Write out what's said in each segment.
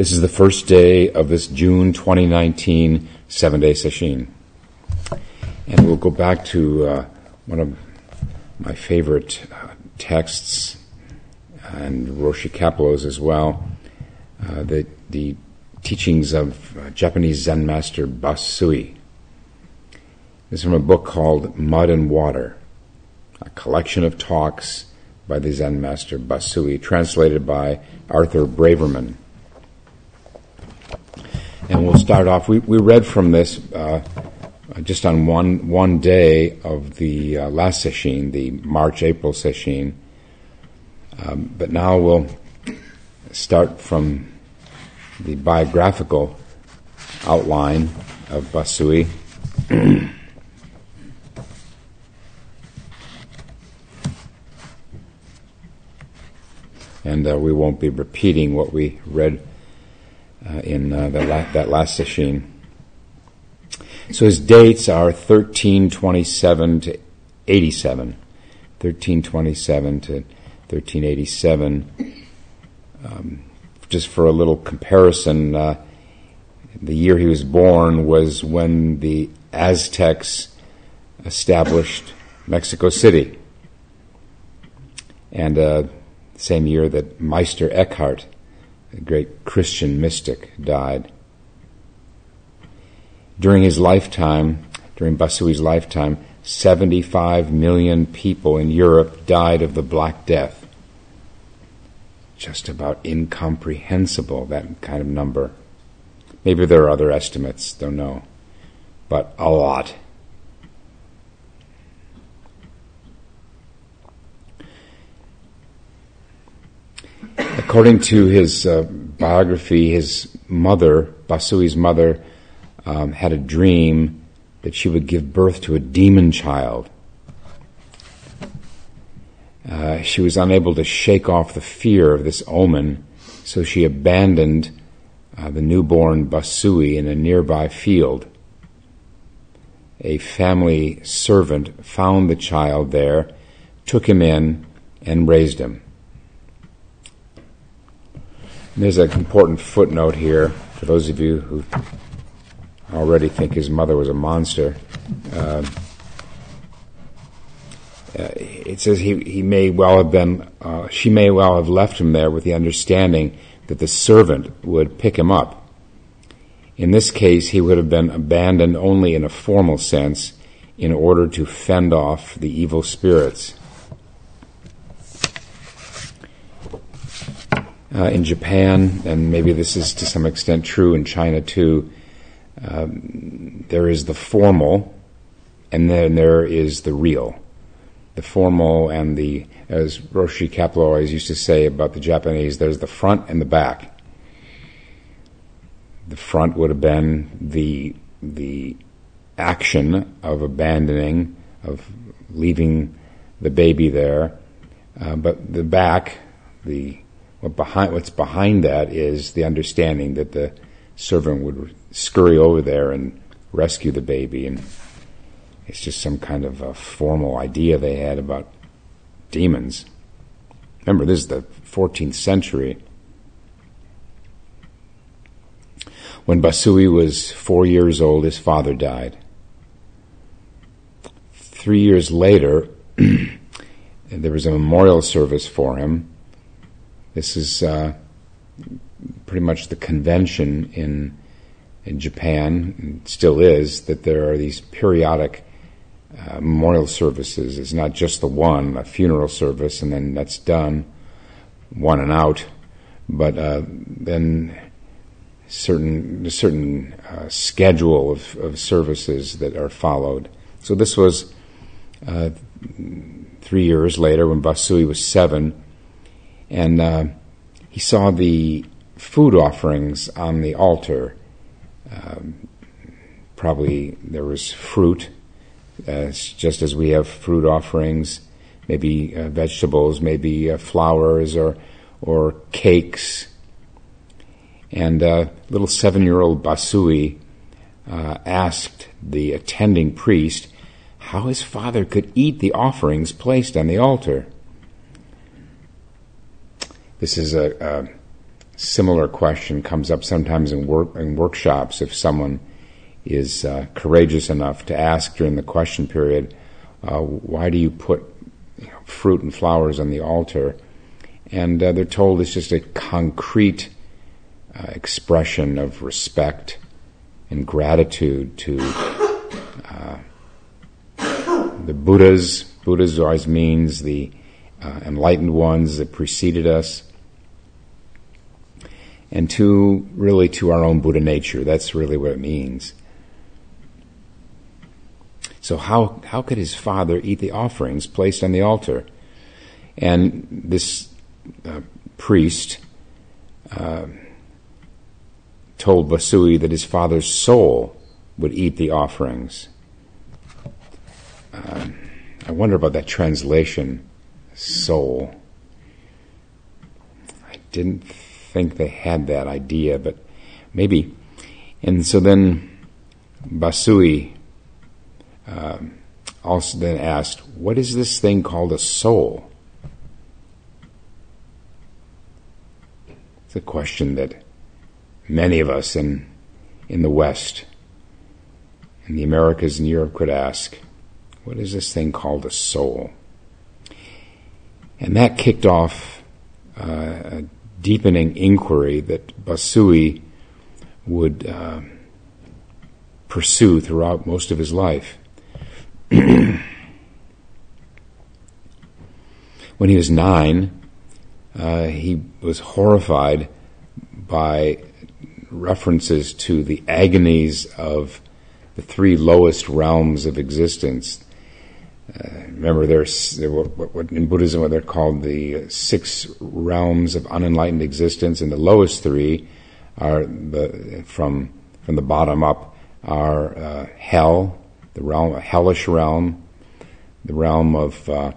This is the first day of this June 2019 seven day session. And we'll go back to uh, one of my favorite uh, texts and Roshi Kapleau's as well, uh, the, the teachings of uh, Japanese Zen master Basui. This is from a book called Mud and Water, a collection of talks by the Zen master Basui, translated by Arthur Braverman. And we'll start off. We, we read from this uh, just on one one day of the uh, last session, the March April session. Um, but now we'll start from the biographical outline of Basui. and uh, we won't be repeating what we read in uh, that, la- that last session. So his dates are 1327 to 87. 1327 to 1387. Um, just for a little comparison, uh, the year he was born was when the Aztecs established Mexico City. And uh, same year that Meister Eckhart, a great Christian mystic, died. During his lifetime, during Basui's lifetime, 75 million people in Europe died of the Black Death. Just about incomprehensible, that kind of number. Maybe there are other estimates, don't know. But a lot. According to his uh, biography, his mother, Basui's mother, um, had a dream that she would give birth to a demon child. Uh, she was unable to shake off the fear of this omen, so she abandoned uh, the newborn Basui in a nearby field. A family servant found the child there, took him in, and raised him. There's an important footnote here for those of you who already think his mother was a monster. Uh, it says he, he may well have been, uh, she may well have left him there with the understanding that the servant would pick him up. In this case, he would have been abandoned only in a formal sense in order to fend off the evil spirits. Uh, in Japan, and maybe this is to some extent true in China too, um, there is the formal, and then there is the real. The formal and the, as Roshi Kapleau always used to say about the Japanese, there's the front and the back. The front would have been the the action of abandoning, of leaving the baby there, uh, but the back, the what behind what's behind that is the understanding that the servant would scurry over there and rescue the baby. And it's just some kind of a formal idea they had about demons. Remember, this is the 14th century. When Basui was four years old, his father died. Three years later, there was a memorial service for him. This is uh, pretty much the convention in in Japan, still is, that there are these periodic uh, memorial services. It's not just the one, a funeral service, and then that's done, one and out. But uh, then certain certain uh, schedule of, of services that are followed. So this was uh, three years later when Basui was seven, and uh, he saw the food offerings on the altar. Um, probably there was fruit, uh, just as we have fruit offerings, maybe uh, vegetables, maybe uh, flowers or or cakes. And uh, little seven-year-old Basui uh, asked the attending priest how his father could eat the offerings placed on the altar. This is a, a similar question comes up sometimes in work in workshops if someone is uh, courageous enough to ask during the question period, uh, why do you put you know, fruit and flowers on the altar? And uh, they're told it's just a concrete uh, expression of respect and gratitude to uh, the Buddhas. Buddhas always means the uh, enlightened ones that preceded us and to really to our own Buddha nature. That's really what it means. So how how could his father eat the offerings placed on the altar? And this uh, priest uh, told Basui that his father's soul would eat the offerings. Uh, I wonder about that translation, soul. I didn't think they had that idea, but maybe. And so then Basui uh, also then asked, What is this thing called a soul? It's a question that many of us in, in the West, in the Americas and Europe could ask, What is this thing called a soul? And that kicked off uh, deepening inquiry that Basui would uh, pursue throughout most of his life. when he was nine, uh, he was horrified by references to the agonies of the three lowest realms of existence uh, remember, there's what, what, in Buddhism what they're called the six realms of unenlightened existence, and the lowest three are the from from the bottom up are uh, hell, the realm, hellish realm, the realm of uh,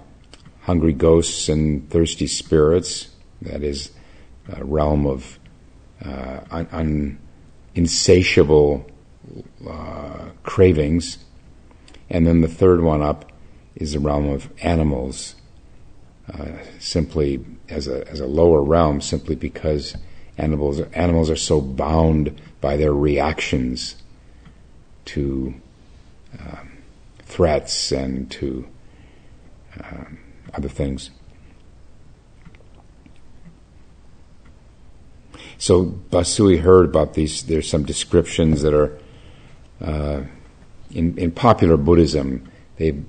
hungry ghosts and thirsty spirits. That is a realm of uh, un, un, insatiable uh, cravings, and then the third one up is the realm of animals, uh, simply as a, as a lower realm, simply because animals, animals are so bound by their reactions to um, threats and to um, other things. So Basui heard about these. There's some descriptions that are uh, in in popular Buddhism. They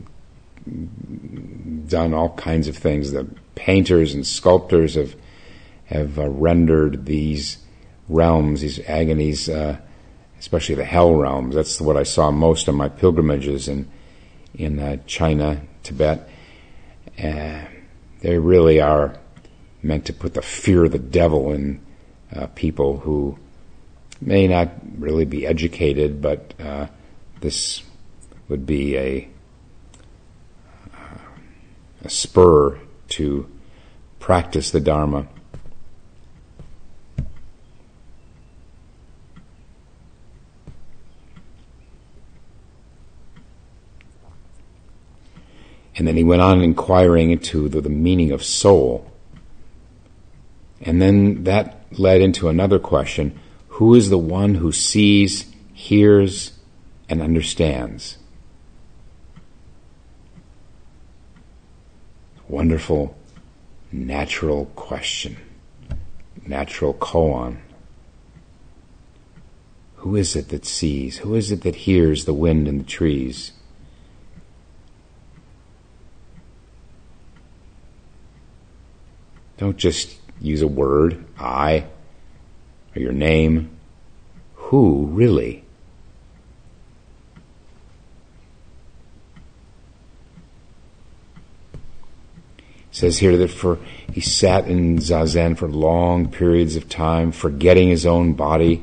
done all kinds of things. The painters and sculptors have have uh, rendered these realms, these agonies, uh, especially the hell realms. That's what I saw most on my pilgrimages in in uh, China, Tibet. Uh, they really are meant to put the fear of the devil in uh, people who may not really be educated, but uh, this would be a a spur to practice the Dharma. And then he went on inquiring into the, the, meaning of soul. And then that led into another question Who is the one who sees, hears, and understands? Wonderful natural question, natural koan. Who is it that sees? Who is it that hears the wind in the trees? Don't just use a word, I, or your name. Who really? Says here that for he sat in zazen for long periods of time, forgetting his own body,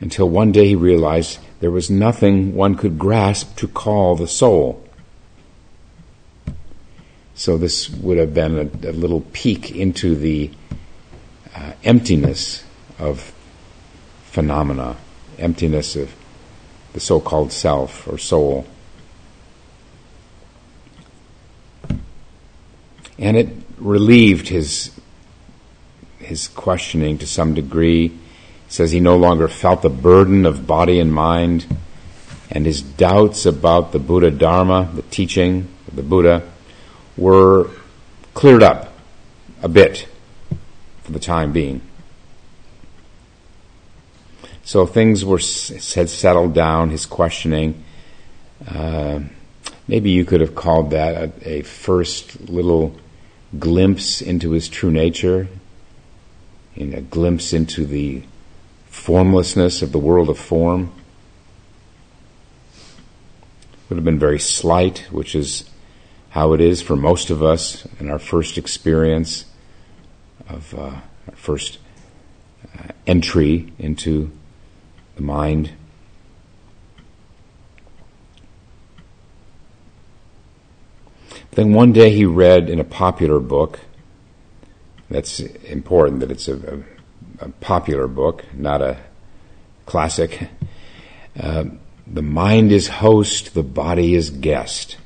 until one day he realized there was nothing one could grasp to call the soul. So this would have been a, a little peek into the uh, emptiness of phenomena, emptiness of the so-called self or soul. And it relieved his his questioning to some degree. He says he no longer felt the burden of body and mind, and his doubts about the Buddha Dharma, the teaching of the Buddha, were cleared up a bit for the time being. So things were had settled down. His questioning. Uh, maybe you could have called that a, a, first little glimpse into his true nature, in a glimpse into the formlessness of the world of form. Would have been very slight, which is how it is for most of us in our first experience of uh, our first uh, entry into the mind. Then one day he read in a popular book, that's important that it's a, a, a popular book, not a classic. Uh, the mind is host, the body is guest.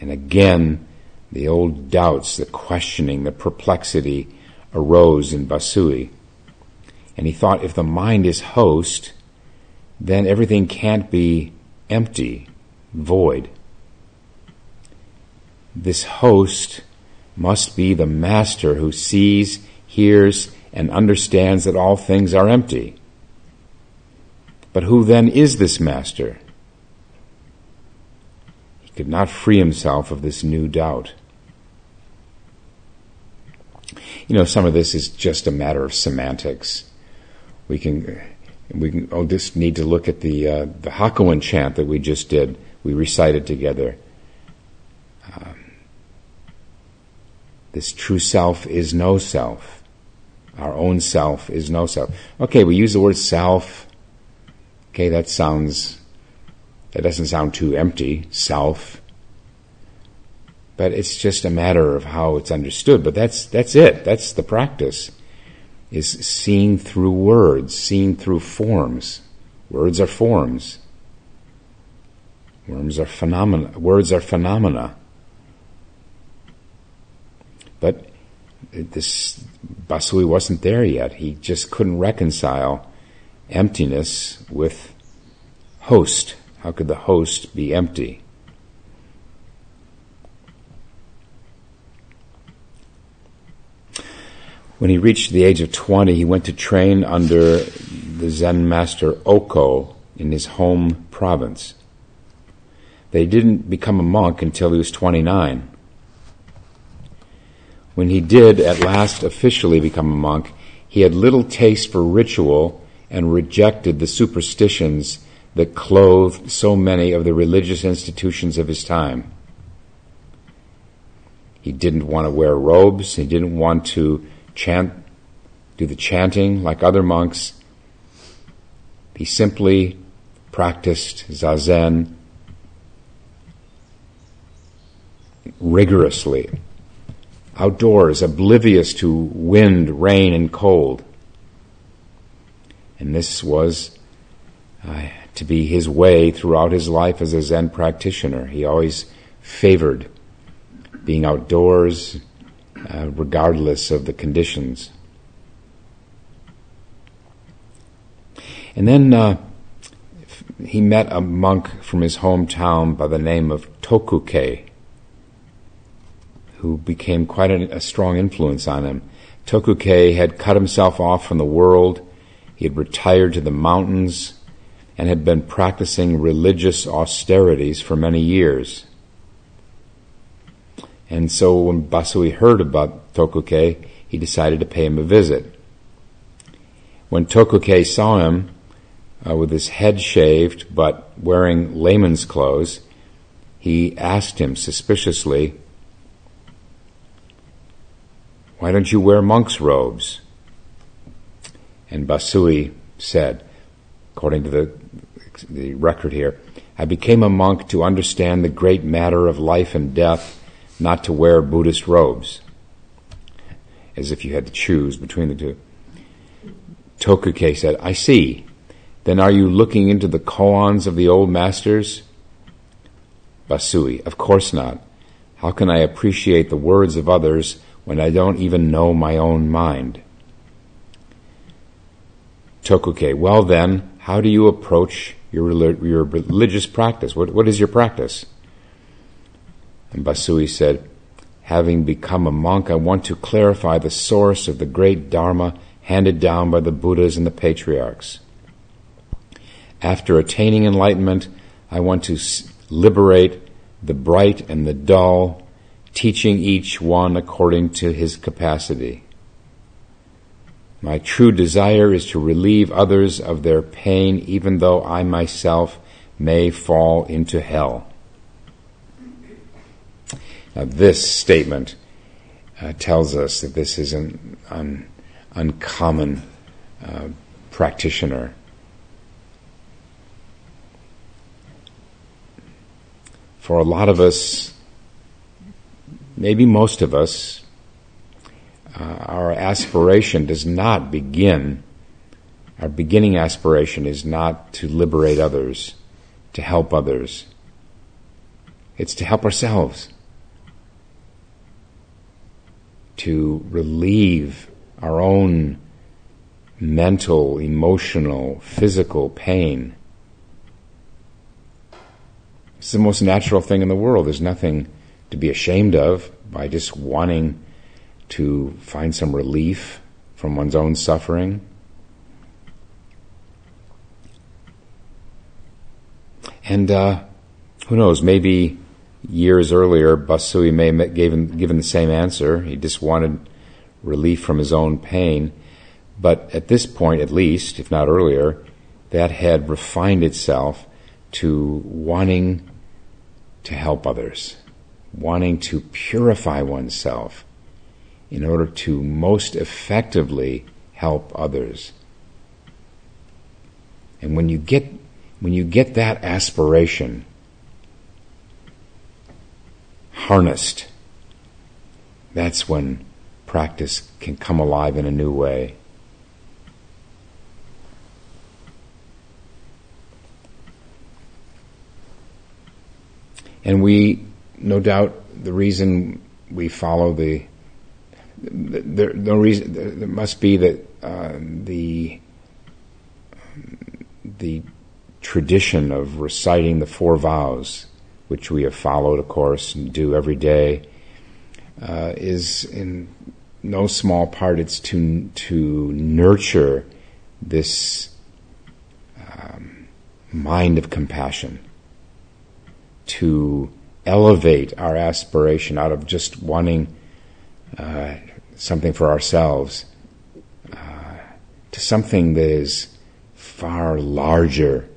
And again, the old doubts, the questioning, the perplexity arose in Basui. And he thought if the mind is host, then everything can't be empty, void. This host must be the master who sees, hears, and understands that all things are empty. But who then is this master? He could not free himself of this new doubt. You know, some of this is just a matter of semantics we can we can oh just need to look at the uh, the Hakuin chant that we just did. We recited together. Um, this true self is no self. Our own self is no self. Okay, we use the word self. Okay, that sounds that doesn't sound too empty. Self. But it's just a matter of how it's understood. But that's that's it. That's the practice is seeing through words, seeing through forms. Words are forms. Words are phenomena. Words are phenomena. But this Basui wasn't there yet. He just couldn't reconcile emptiness with host. How could the host be empty? When he reached the age of 20, he went to train under the Zen master Oko in his home province. They didn't become a monk until he was 29. When he did at last officially become a monk, he had little taste for ritual and rejected the superstitions that clothed so many of the religious institutions of his time. He didn't want to wear robes, he didn't want to chant, do the chanting like other monks. He simply practiced zazen rigorously, outdoors, oblivious to wind, rain, and cold. And this was uh, to be his way throughout his life as a Zen practitioner. He always favored being outdoors, uh, regardless of the conditions. And then uh, he met a monk from his hometown by the name of Tokukei, who became quite a, a strong influence on him. Tokukei had cut himself off from the world. He had retired to the mountains and had been practicing religious austerities for many years. And so when Basui heard about Tokukei, he decided to pay him a visit. When Tokukei saw him, uh, with his head shaved but wearing layman's clothes, he asked him suspiciously, Why don't you wear monk's robes? And Basui said, according to the, the record here, I became a monk to understand the great matter of life and death not to wear Buddhist robes, as if you had to choose between the two. Tokukei said, I see. Then are you looking into the koans of the old masters? Basui, of course not. How can I appreciate the words of others when I don't even know my own mind. Tokukei, well then, how do you approach your, your religious practice? What, what is your practice? And Basui said, having become a monk, I want to clarify the source of the great Dharma handed down by the Buddhas and the patriarchs. After attaining enlightenment, I want to liberate the bright and the dull, teaching each one according to his capacity. My true desire is to relieve others of their pain, even though I myself may fall into hell. Now, this statement uh, tells us that this is an un, uncommon uh, practitioner. For a lot of us, maybe most of us, uh, our aspiration does not begin, our beginning aspiration is not to liberate others, to help others. It's to help ourselves to relieve our own mental, emotional, physical pain. It's the most natural thing in the world. There's nothing to be ashamed of by just wanting to find some relief from one's own suffering. And uh, who knows, maybe years earlier, Basui may have given, given the same answer. He just wanted relief from his own pain. But at this point, at least, if not earlier, that had refined itself to wanting to help others, wanting to purify oneself in order to most effectively help others. And when you get when you get that aspiration, harnessed, that's when practice can come alive in a new way. And we, no doubt, the reason we follow the, the, the reason there must be that uh, the the tradition of reciting the four vows which we have followed, of course, and do every day, uh, is in no small part it's to to nurture this um, mind of compassion, to elevate our aspiration out of just wanting uh, something for ourselves uh, to something that is far larger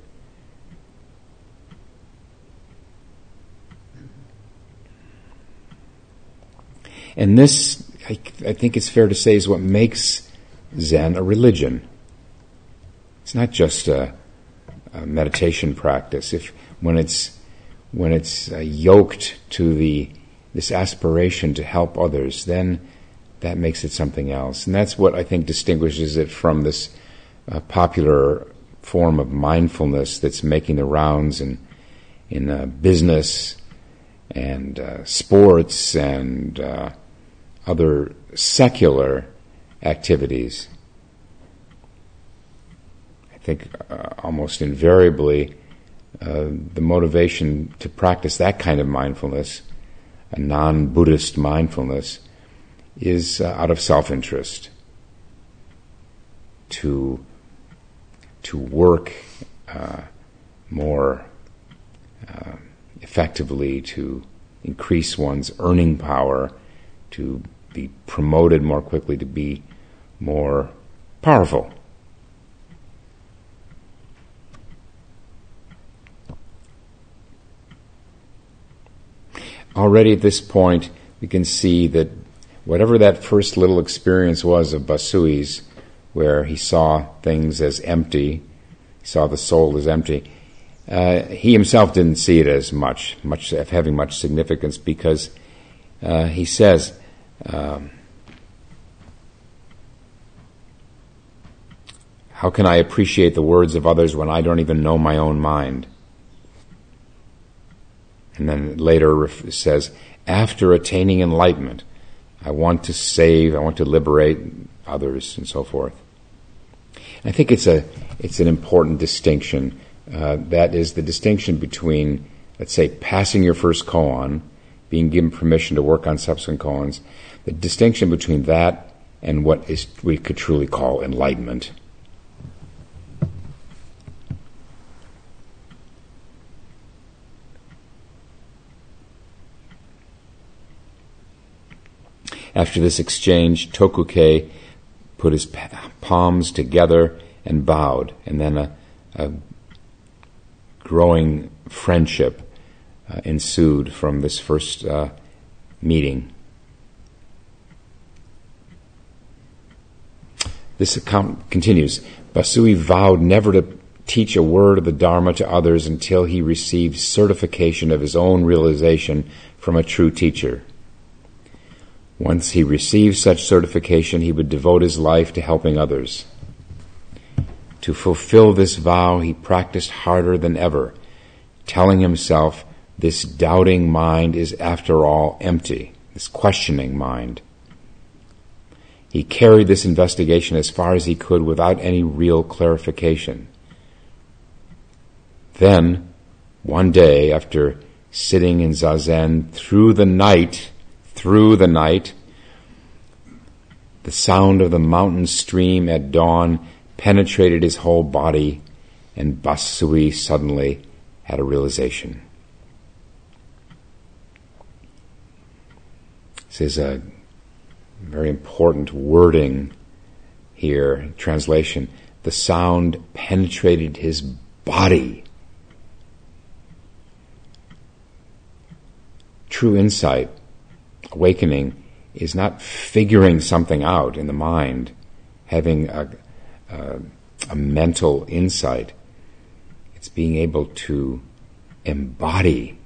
And this, I, I think it's fair to say, is what makes Zen a religion. It's not just a, a meditation practice. If when it's when it's uh, yoked to the this aspiration to help others, then that makes it something else, and that's what I think distinguishes it from this uh, popular form of mindfulness that's making the rounds in in uh, business and uh, sports and uh, other secular activities. I think uh, almost invariably uh, the motivation to practice that kind of mindfulness, a non Buddhist mindfulness, is uh, out of self interest. To, to work uh, more uh, effectively, to increase one's earning power to be promoted more quickly, to be more powerful. Already at this point, we can see that whatever that first little experience was of Basui's, where he saw things as empty, he saw the soul as empty, uh, he himself didn't see it as much, much having much significance because uh, he says, um, how can I appreciate the words of others when I don't even know my own mind? And then later says, after attaining enlightenment, I want to save, I want to liberate others, and so forth. I think it's a it's an important distinction. Uh, that is the distinction between, let's say, passing your first koan, being given permission to work on subsequent koans, the distinction between that and what is we could truly call enlightenment. After this exchange, Tokukei put his palms together and bowed, and then a, a growing friendship uh, ensued from this first uh, meeting. This account continues. Basui vowed never to teach a word of the Dharma to others until he received certification of his own realization from a true teacher. Once he received such certification, he would devote his life to helping others. To fulfill this vow, he practiced harder than ever, telling himself, this doubting mind is after all empty, this questioning mind. He carried this investigation as far as he could without any real clarification. Then, one day, after sitting in Zazen through the night, through the night. The sound of the mountain stream at dawn penetrated his whole body, and Basui suddenly had a realization. This is a very important wording here, translation. The sound penetrated his body. True insight awakening is not figuring something out in the mind, having a, a, a mental insight. It's being able to embody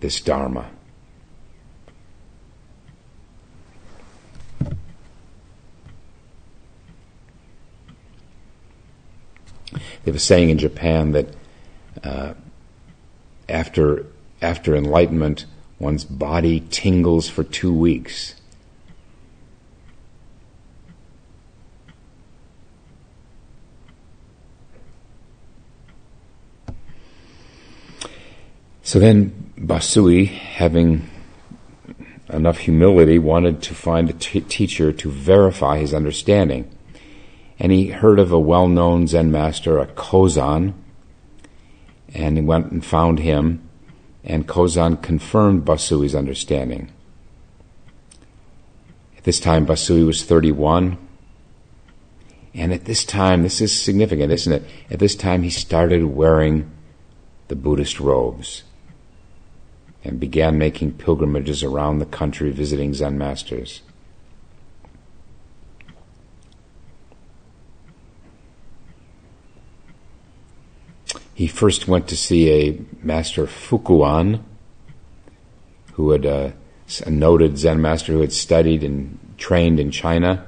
this Dharma. They have a saying in Japan that uh, after after enlightenment, One's body tingles for two weeks. So then Basui, having enough humility, wanted to find a t- teacher to verify his understanding. And he heard of a well known Zen master, a Kozan, and he went and found him and Kozan confirmed Basui's understanding. At this time, Basui was 31. And at this time, this is significant, isn't it? At this time, he started wearing the Buddhist robes and began making pilgrimages around the country visiting Zen masters. He first went to see a master Fukuan, who had uh, a noted Zen master who had studied and trained in China.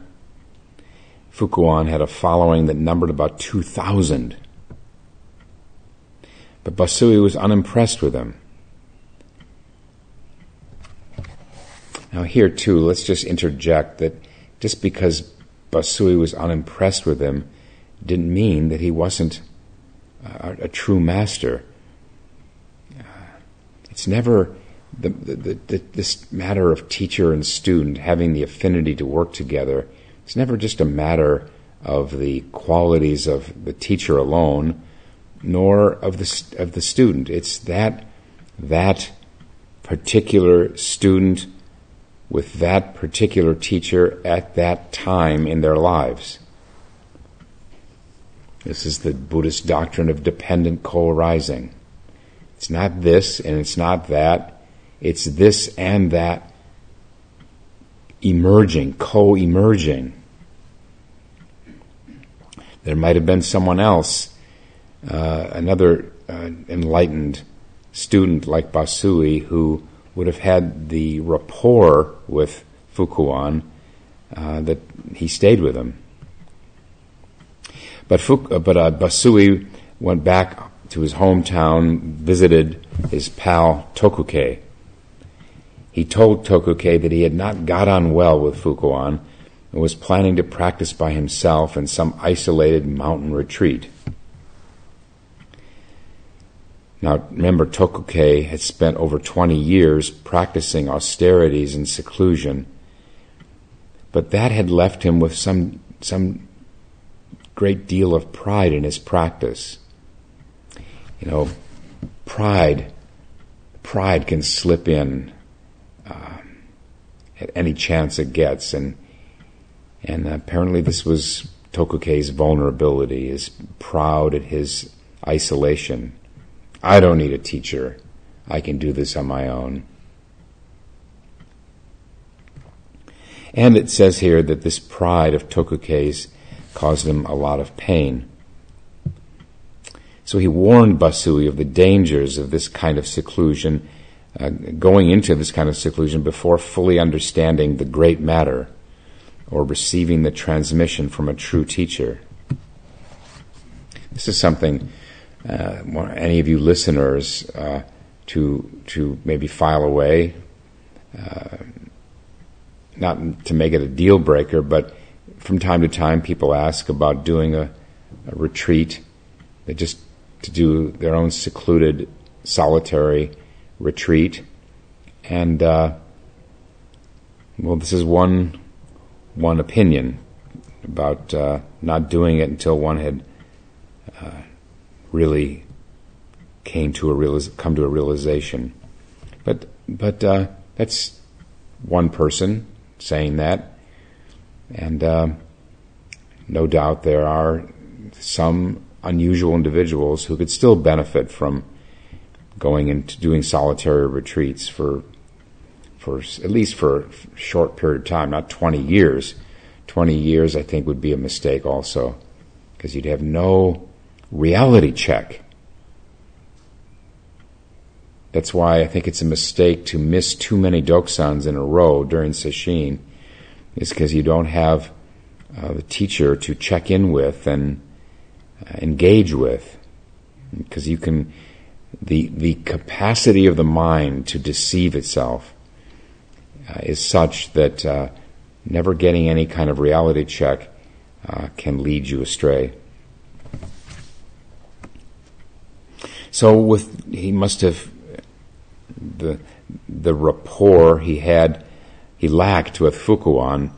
Fukuan had a following that numbered about 2,000. But Basui was unimpressed with him. Now, here too, let's just interject that just because Basui was unimpressed with him didn't mean that he wasn't a, a true master. Uh, it's never the, the, the, this matter of teacher and student having the affinity to work together. It's never just a matter of the qualities of the teacher alone, nor of the of the student. It's that that particular student with that particular teacher at that time in their lives. This is the Buddhist doctrine of dependent co-arising. It's not this and it's not that. It's this and that emerging, co-emerging. There might have been someone else, uh, another uh, enlightened student like Basui, who would have had the rapport with Fukuan uh, that he stayed with him. But, Fuk, uh, but uh, Basui went back to his hometown, visited his pal Tokukei. he told Tokukei that he had not got on well with Fukuan and was planning to practice by himself in some isolated mountain retreat. Now, remember, Tokukei had spent over 20 years practicing austerities and seclusion, but that had left him with some, some great deal of pride in his practice. You know, pride, pride can slip in uh, at any chance it gets, and and apparently this was Tokukei's vulnerability, is proud at his isolation. I don't need a teacher. I can do this on my own. And it says here that this pride of Tokukei's caused him a lot of pain. So he warned Basui of the dangers of this kind of seclusion, uh, going into this kind of seclusion before fully understanding the great matter or receiving the transmission from a true teacher. This is something uh, any of you listeners uh, to to maybe file away, uh, not to make it a deal breaker, but from time to time people ask about doing a, a retreat, just to do their own secluded, solitary retreat, and uh, well, this is one one opinion about uh, not doing it until one had uh, really came to a realis- come to a realization. But but uh, that's one person saying that, and uh, no doubt there are some unusual individuals who could still benefit from going into doing solitary retreats for for at least for a short period of time, not 20 years. 20 years, I think, would be a mistake also, because you'd have no reality check. That's why I think it's a mistake to miss too many dokusans in a row during sesshin, is because you don't have uh, the teacher to check in with and uh, engage with. Because you can, the, the capacity of the mind to deceive itself uh, is such that uh, never getting any kind of reality check uh, can lead you astray. So with he must have the the rapport he had he lacked with Fukuan,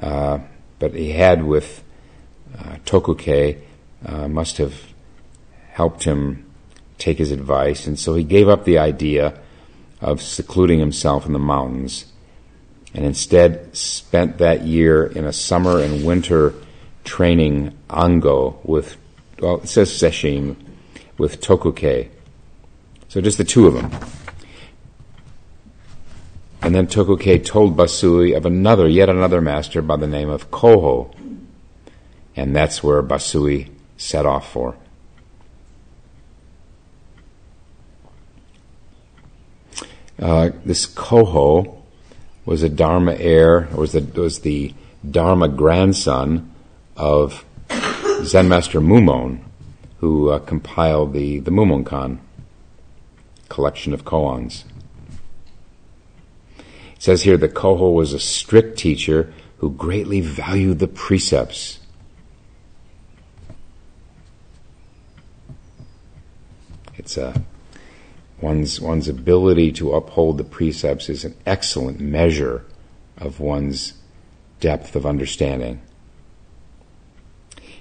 uh, but he had with uh, Tokukei uh, must have helped him take his advice, and so he gave up the idea of secluding himself in the mountains and instead spent that year in a summer and winter training ango with, well, it says sesshin, with Tokukei. So just the two of them. And then Tokukei told Basui of another, yet another master by the name of Koho. And that's where Basui set off for. Uh, this Koho was a Dharma heir, was the, was the Dharma grandson of Zen Master Mumon, who uh, compiled the, the Mumonkan collection of koans. It says here that Koho was a strict teacher who greatly valued the precepts. It's a one's, one's ability to uphold the precepts is an excellent measure of one's depth of understanding.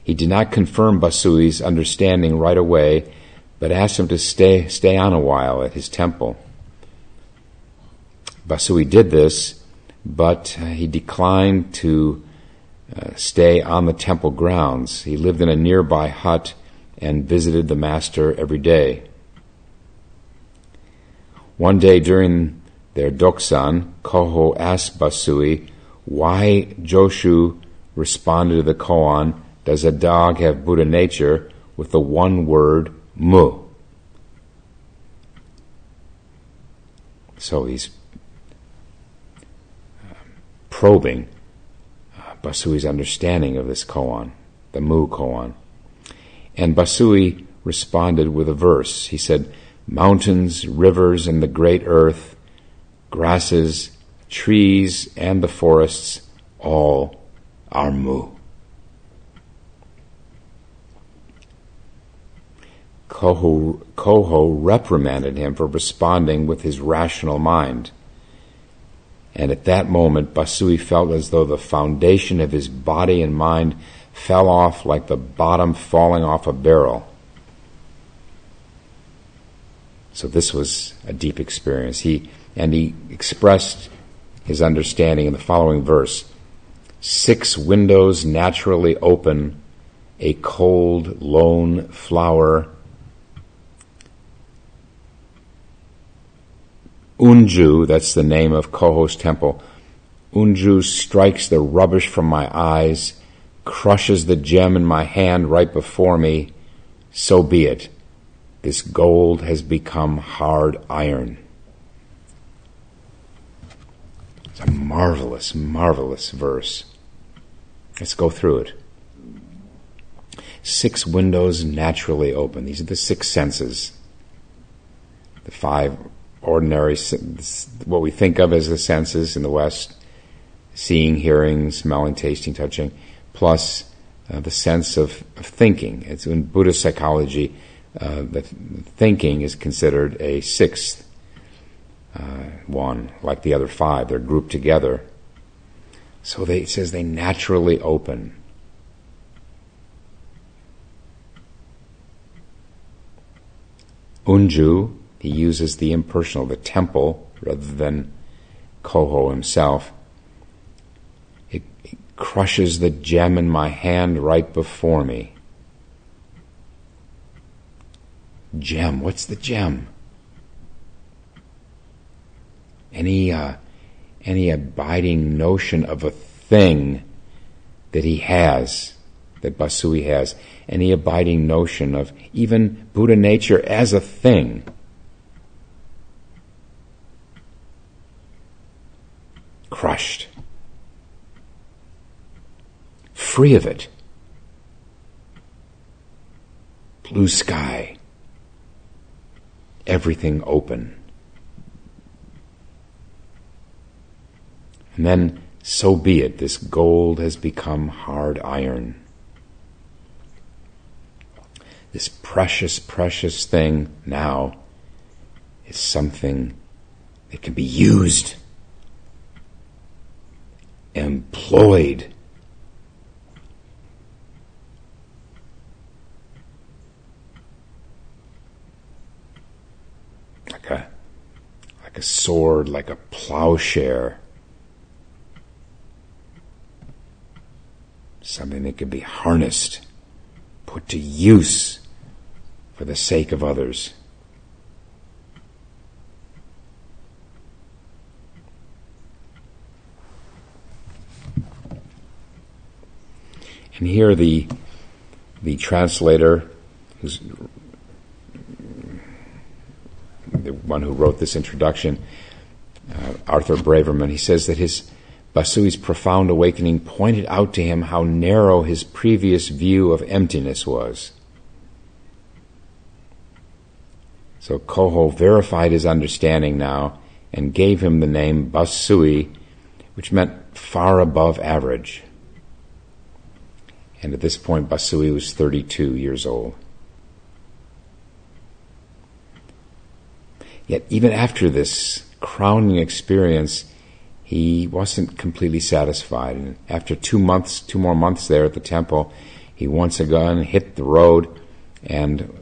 He did not confirm Basui's understanding right away, but asked him to stay, stay on a while at his temple. Basui did this, but he declined to uh, stay on the temple grounds. He lived in a nearby hut and visited the master every day. One day during their doksan, Koho asked Basui why Joshu responded to the koan, Does a dog have Buddha nature? with the one word mu. So he's uh, probing uh, Basui's understanding of this koan, the mu koan. And Basui responded with a verse. He said, mountains, rivers, and the great earth grasses, trees, and the forests all are mu. Koho, Koho reprimanded him for responding with his rational mind. And at that moment, Basui felt as though the foundation of his body and mind fell off like the bottom falling off a barrel. So this was a deep experience. He and he expressed his understanding in the following verse. Six windows naturally open, a cold, lone flower Unju, that's the name of Koho's temple. Unju strikes the rubbish from my eyes, crushes the gem in my hand right before me. So be it. This gold has become hard iron. It's a marvelous, marvelous verse. Let's go through it. Six windows naturally open. These are the six senses. The five ordinary, what we think of as the senses in the West seeing, hearing, smelling, tasting, touching, plus uh, the sense of, of, thinking. It's in Buddhist psychology, uh, that thinking is considered a sixth uh, one, like the other five. They're grouped together. So they, it says they naturally open. Unju he uses the impersonal, the temple, rather than Koho himself. It, it crushes the gem in my hand right before me. Gem, what's the gem? Any, uh, any abiding notion of a thing that he has, that Basui has, any abiding notion of even Buddha nature as a thing crushed, free of it. Blue sky, everything open. And then, so be it, this gold has become hard iron. This precious, precious thing now is something that can be used employed. Like a, like a sword, like a plowshare. Something that could be harnessed, put to use for the sake of others. And here the the translator, who's the one who wrote this introduction, uh, Arthur Braverman, he says that his Basui's profound awakening pointed out to him how narrow his previous view of emptiness was. So Koho verified his understanding now and gave him the name Basui, which meant far above average and at this point Basui was 32 years old. Yet, even after this crowning experience, he wasn't completely satisfied. And after two months, two more months there at the temple, he once again hit the road and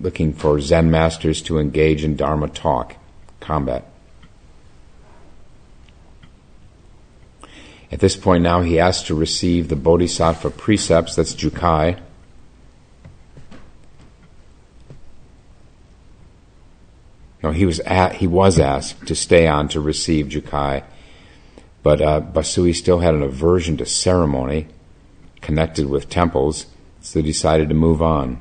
looking for Zen masters to engage in Dharma talk, combat. At this point now, he asked to receive the Bodhisattva precepts, that's Jukai. No, he was at, he was asked to stay on to receive Jukai, but uh, Basui still had an aversion to ceremony connected with temples, so he decided to move on.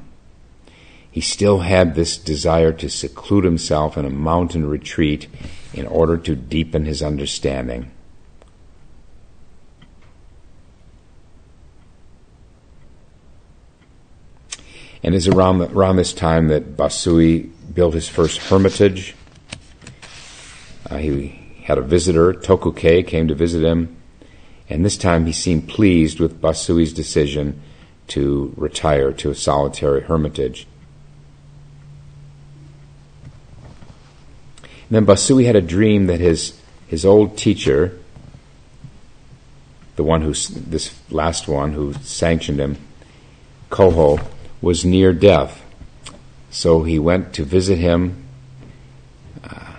He still had this desire to seclude himself in a mountain retreat in order to deepen his understanding. And it's around, around this time that Basui built his first hermitage. Uh, he, had a visitor, Tokukei, came to visit him, and this time he seemed pleased with Basui's decision to retire to a solitary hermitage. Then Basui had a dream that his, his old teacher, the one who, this last one who sanctioned him, Koho, was near death. So he went to visit him. Uh,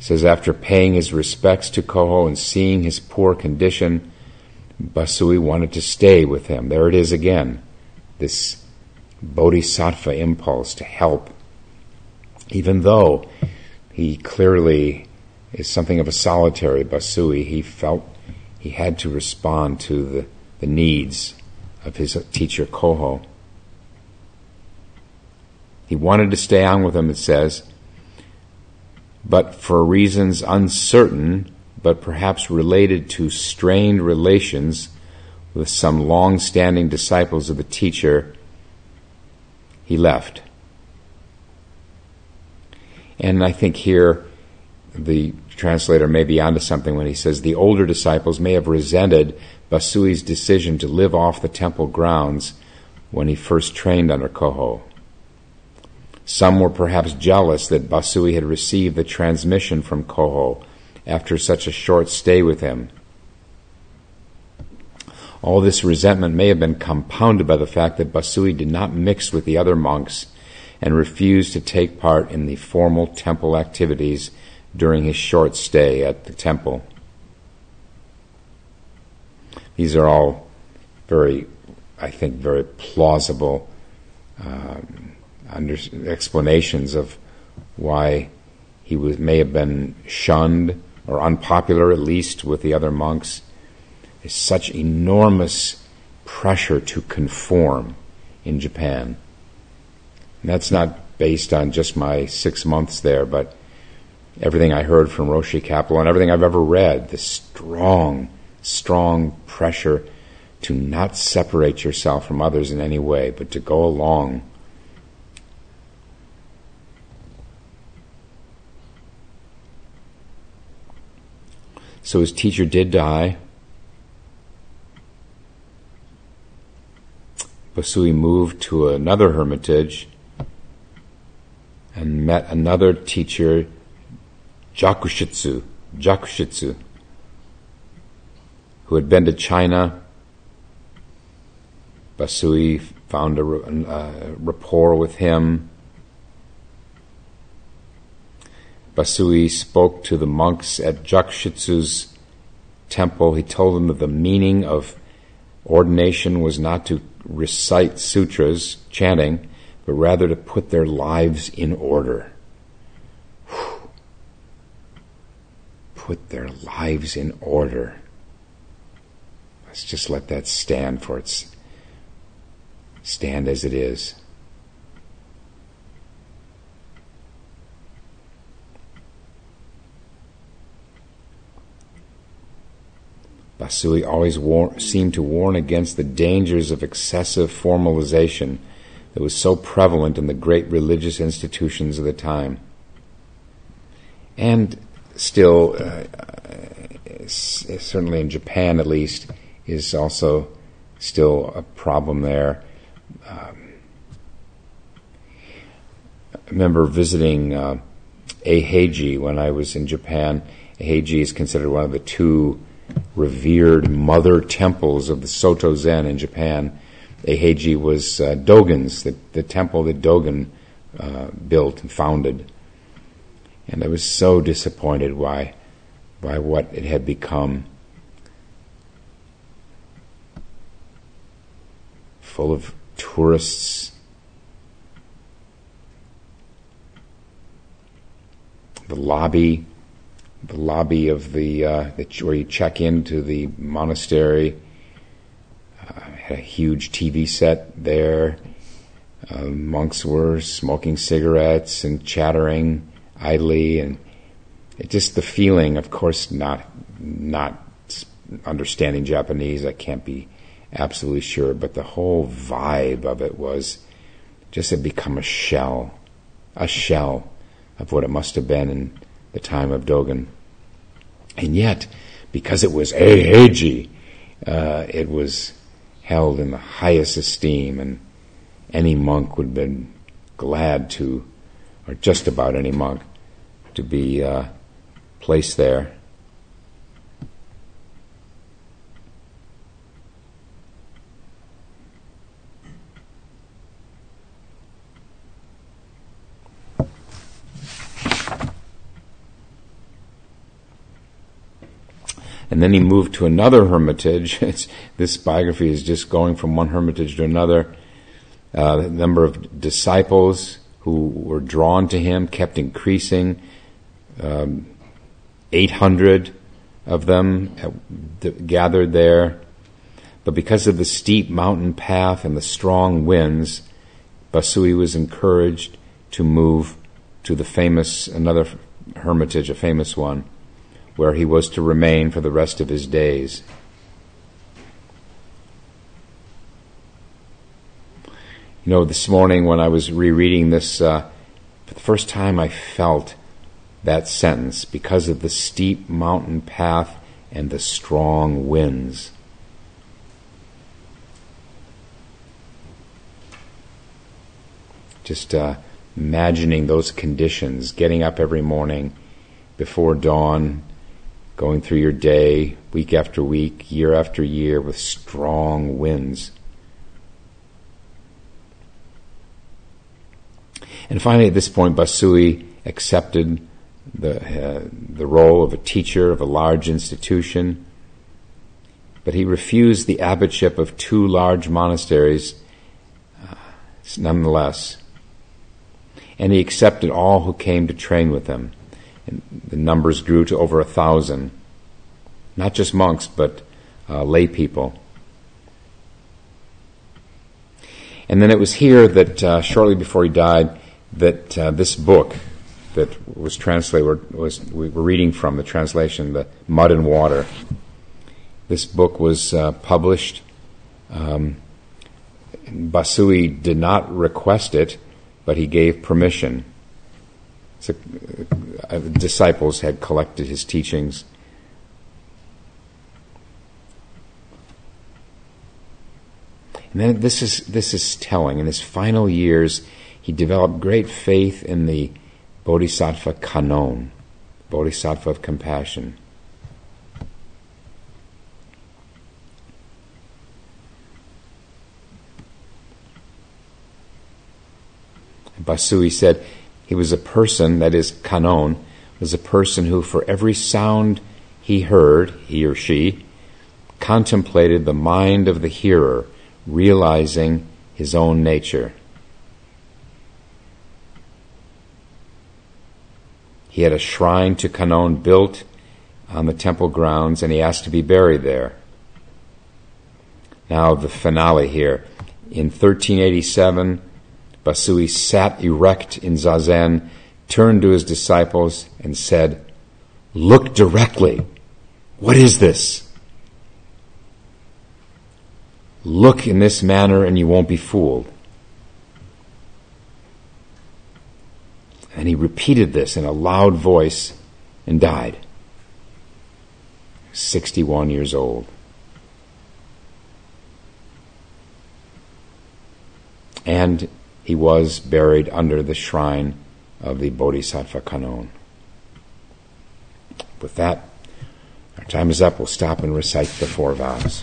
says after paying his respects to Koho and seeing his poor condition, Basui wanted to stay with him. There it is again, this bodhisattva impulse to help, even though he clearly is something of a solitary Basui. He felt he had to respond to the, the needs of his teacher Koho. He wanted to stay on with him, it says, but for reasons uncertain, but perhaps related to strained relations with some long standing disciples of the teacher, he left. And I think here the translator may be onto something when he says the older disciples may have resented Basui's decision to live off the temple grounds when he first trained under Koho. Some were perhaps jealous that Basui had received the transmission from Koho after such a short stay with him. All this resentment may have been compounded by the fact that Basui did not mix with the other monks and refused to take part in the formal temple activities during his short stay at the temple. These are all very, I think, very plausible um, under, explanations of why he was, may have been shunned or unpopular, at least with the other monks. There's such enormous pressure to conform in Japan. And that's not based on just my six months there, but everything I heard from Roshi Kapleau and everything I've ever read, the strong, strong pressure to not separate yourself from others in any way, but to go along. So his teacher did die. Basui moved to another hermitage and met another teacher Jakushitsu, Jakushitsu, who had been to China. Basui found a, a rapport with him. Basui spoke to the monks at Jakushitsu's temple. He told them that the meaning of ordination was not to recite sutras, chanting, but rather to put their lives in order. Put their lives in order. Let's just let that stand for its stand as it is. Basui always war- seemed to warn against the dangers of excessive formalization that was so prevalent in the great religious institutions of the time. And still, uh, certainly in Japan at least, is also still a problem there. Um, I remember visiting uh, Eiheiji when I was in Japan. Eiheiji is considered one of the two revered mother temples of the Soto Zen in Japan. Eiheiji was uh, Dogen's, the, the temple that Dogen uh, built and founded. And I was so disappointed by, by what it had become. Full of tourists. The lobby, the lobby of the, uh, where you check into the monastery, uh, had a huge TV set there. Uh, monks were smoking cigarettes and chattering idly, and it just the feeling. Of course, not not understanding Japanese, I can't be absolutely sure, but the whole vibe of it was just had become a shell, a shell of what it must have been in the time of Dogen. And yet, because it was Eiheiji, uh, it was held in the highest esteem, and any monk would have been glad to, or just about any monk, to be uh, placed there. And then he moved to another hermitage. This biography is just going from one hermitage to another. Uh, the number of disciples who were drawn to him kept increasing. Um, 800 of them gathered there. But because of the steep mountain path and the strong winds, Basui was encouraged to move to the famous, another hermitage, a famous one, where he was to remain for the rest of his days. You know, this morning when I was rereading this, uh, for the first time I felt that sentence because of the steep mountain path and the strong winds. Just uh, imagining those conditions, getting up every morning before dawn, going through your day week after week, year after year with strong winds. And finally, at this point, Basui accepted the, uh, the role of a teacher of a large institution, but he refused the abbotship of two large monasteries uh, nonetheless. And he accepted all who came to train with him. And the numbers grew to over a thousand. Not just monks, but uh, lay people. And then it was here that uh, shortly before he died, that uh, this book that was translated was we were reading from the translation, the Mud and Water. This book was uh, published. Um, Basui did not request it, but he gave permission. So, uh, disciples had collected his teachings. And then this is this is telling. In his final years, he developed great faith in the Bodhisattva Kannon, Bodhisattva of compassion. Basui said, he was a person, that is, Kannon, was a person who, for every sound he heard, he or she, contemplated the mind of the hearer, realizing his own nature. He had a shrine to Kannon built on the temple grounds, and he asked to be buried there. Now, the finale here. In 1387, Basui sat erect in Zazen, turned to his disciples, and said, Look directly. What is this? Look in this manner and you won't be fooled. And he repeated this in a loud voice and died. 61 years old. And he was buried under the shrine of the Bodhisattva Kannon. With that, our time is up. We'll stop and recite the four vows.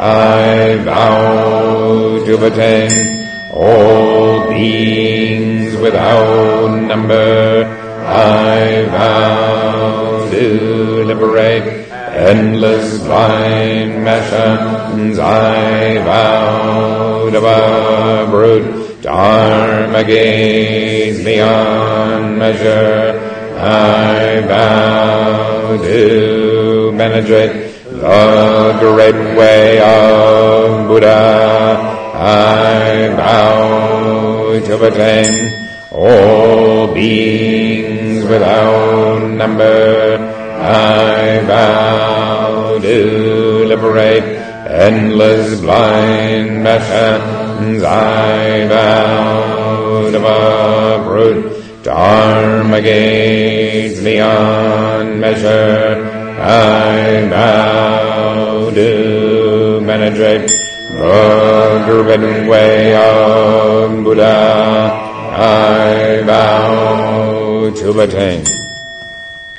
I vow to attain all beings without number. I vow to liberate endless blind passions. I vow to uproot dharma gates beyond measure. I vow to penetrate the great way of Buddha. I vow to attain all beings without number. I vow to liberate endless blind passions. I vow to uproot dharma gates beyond measure. I bow to the forbidden way of Buddha. I vow to attain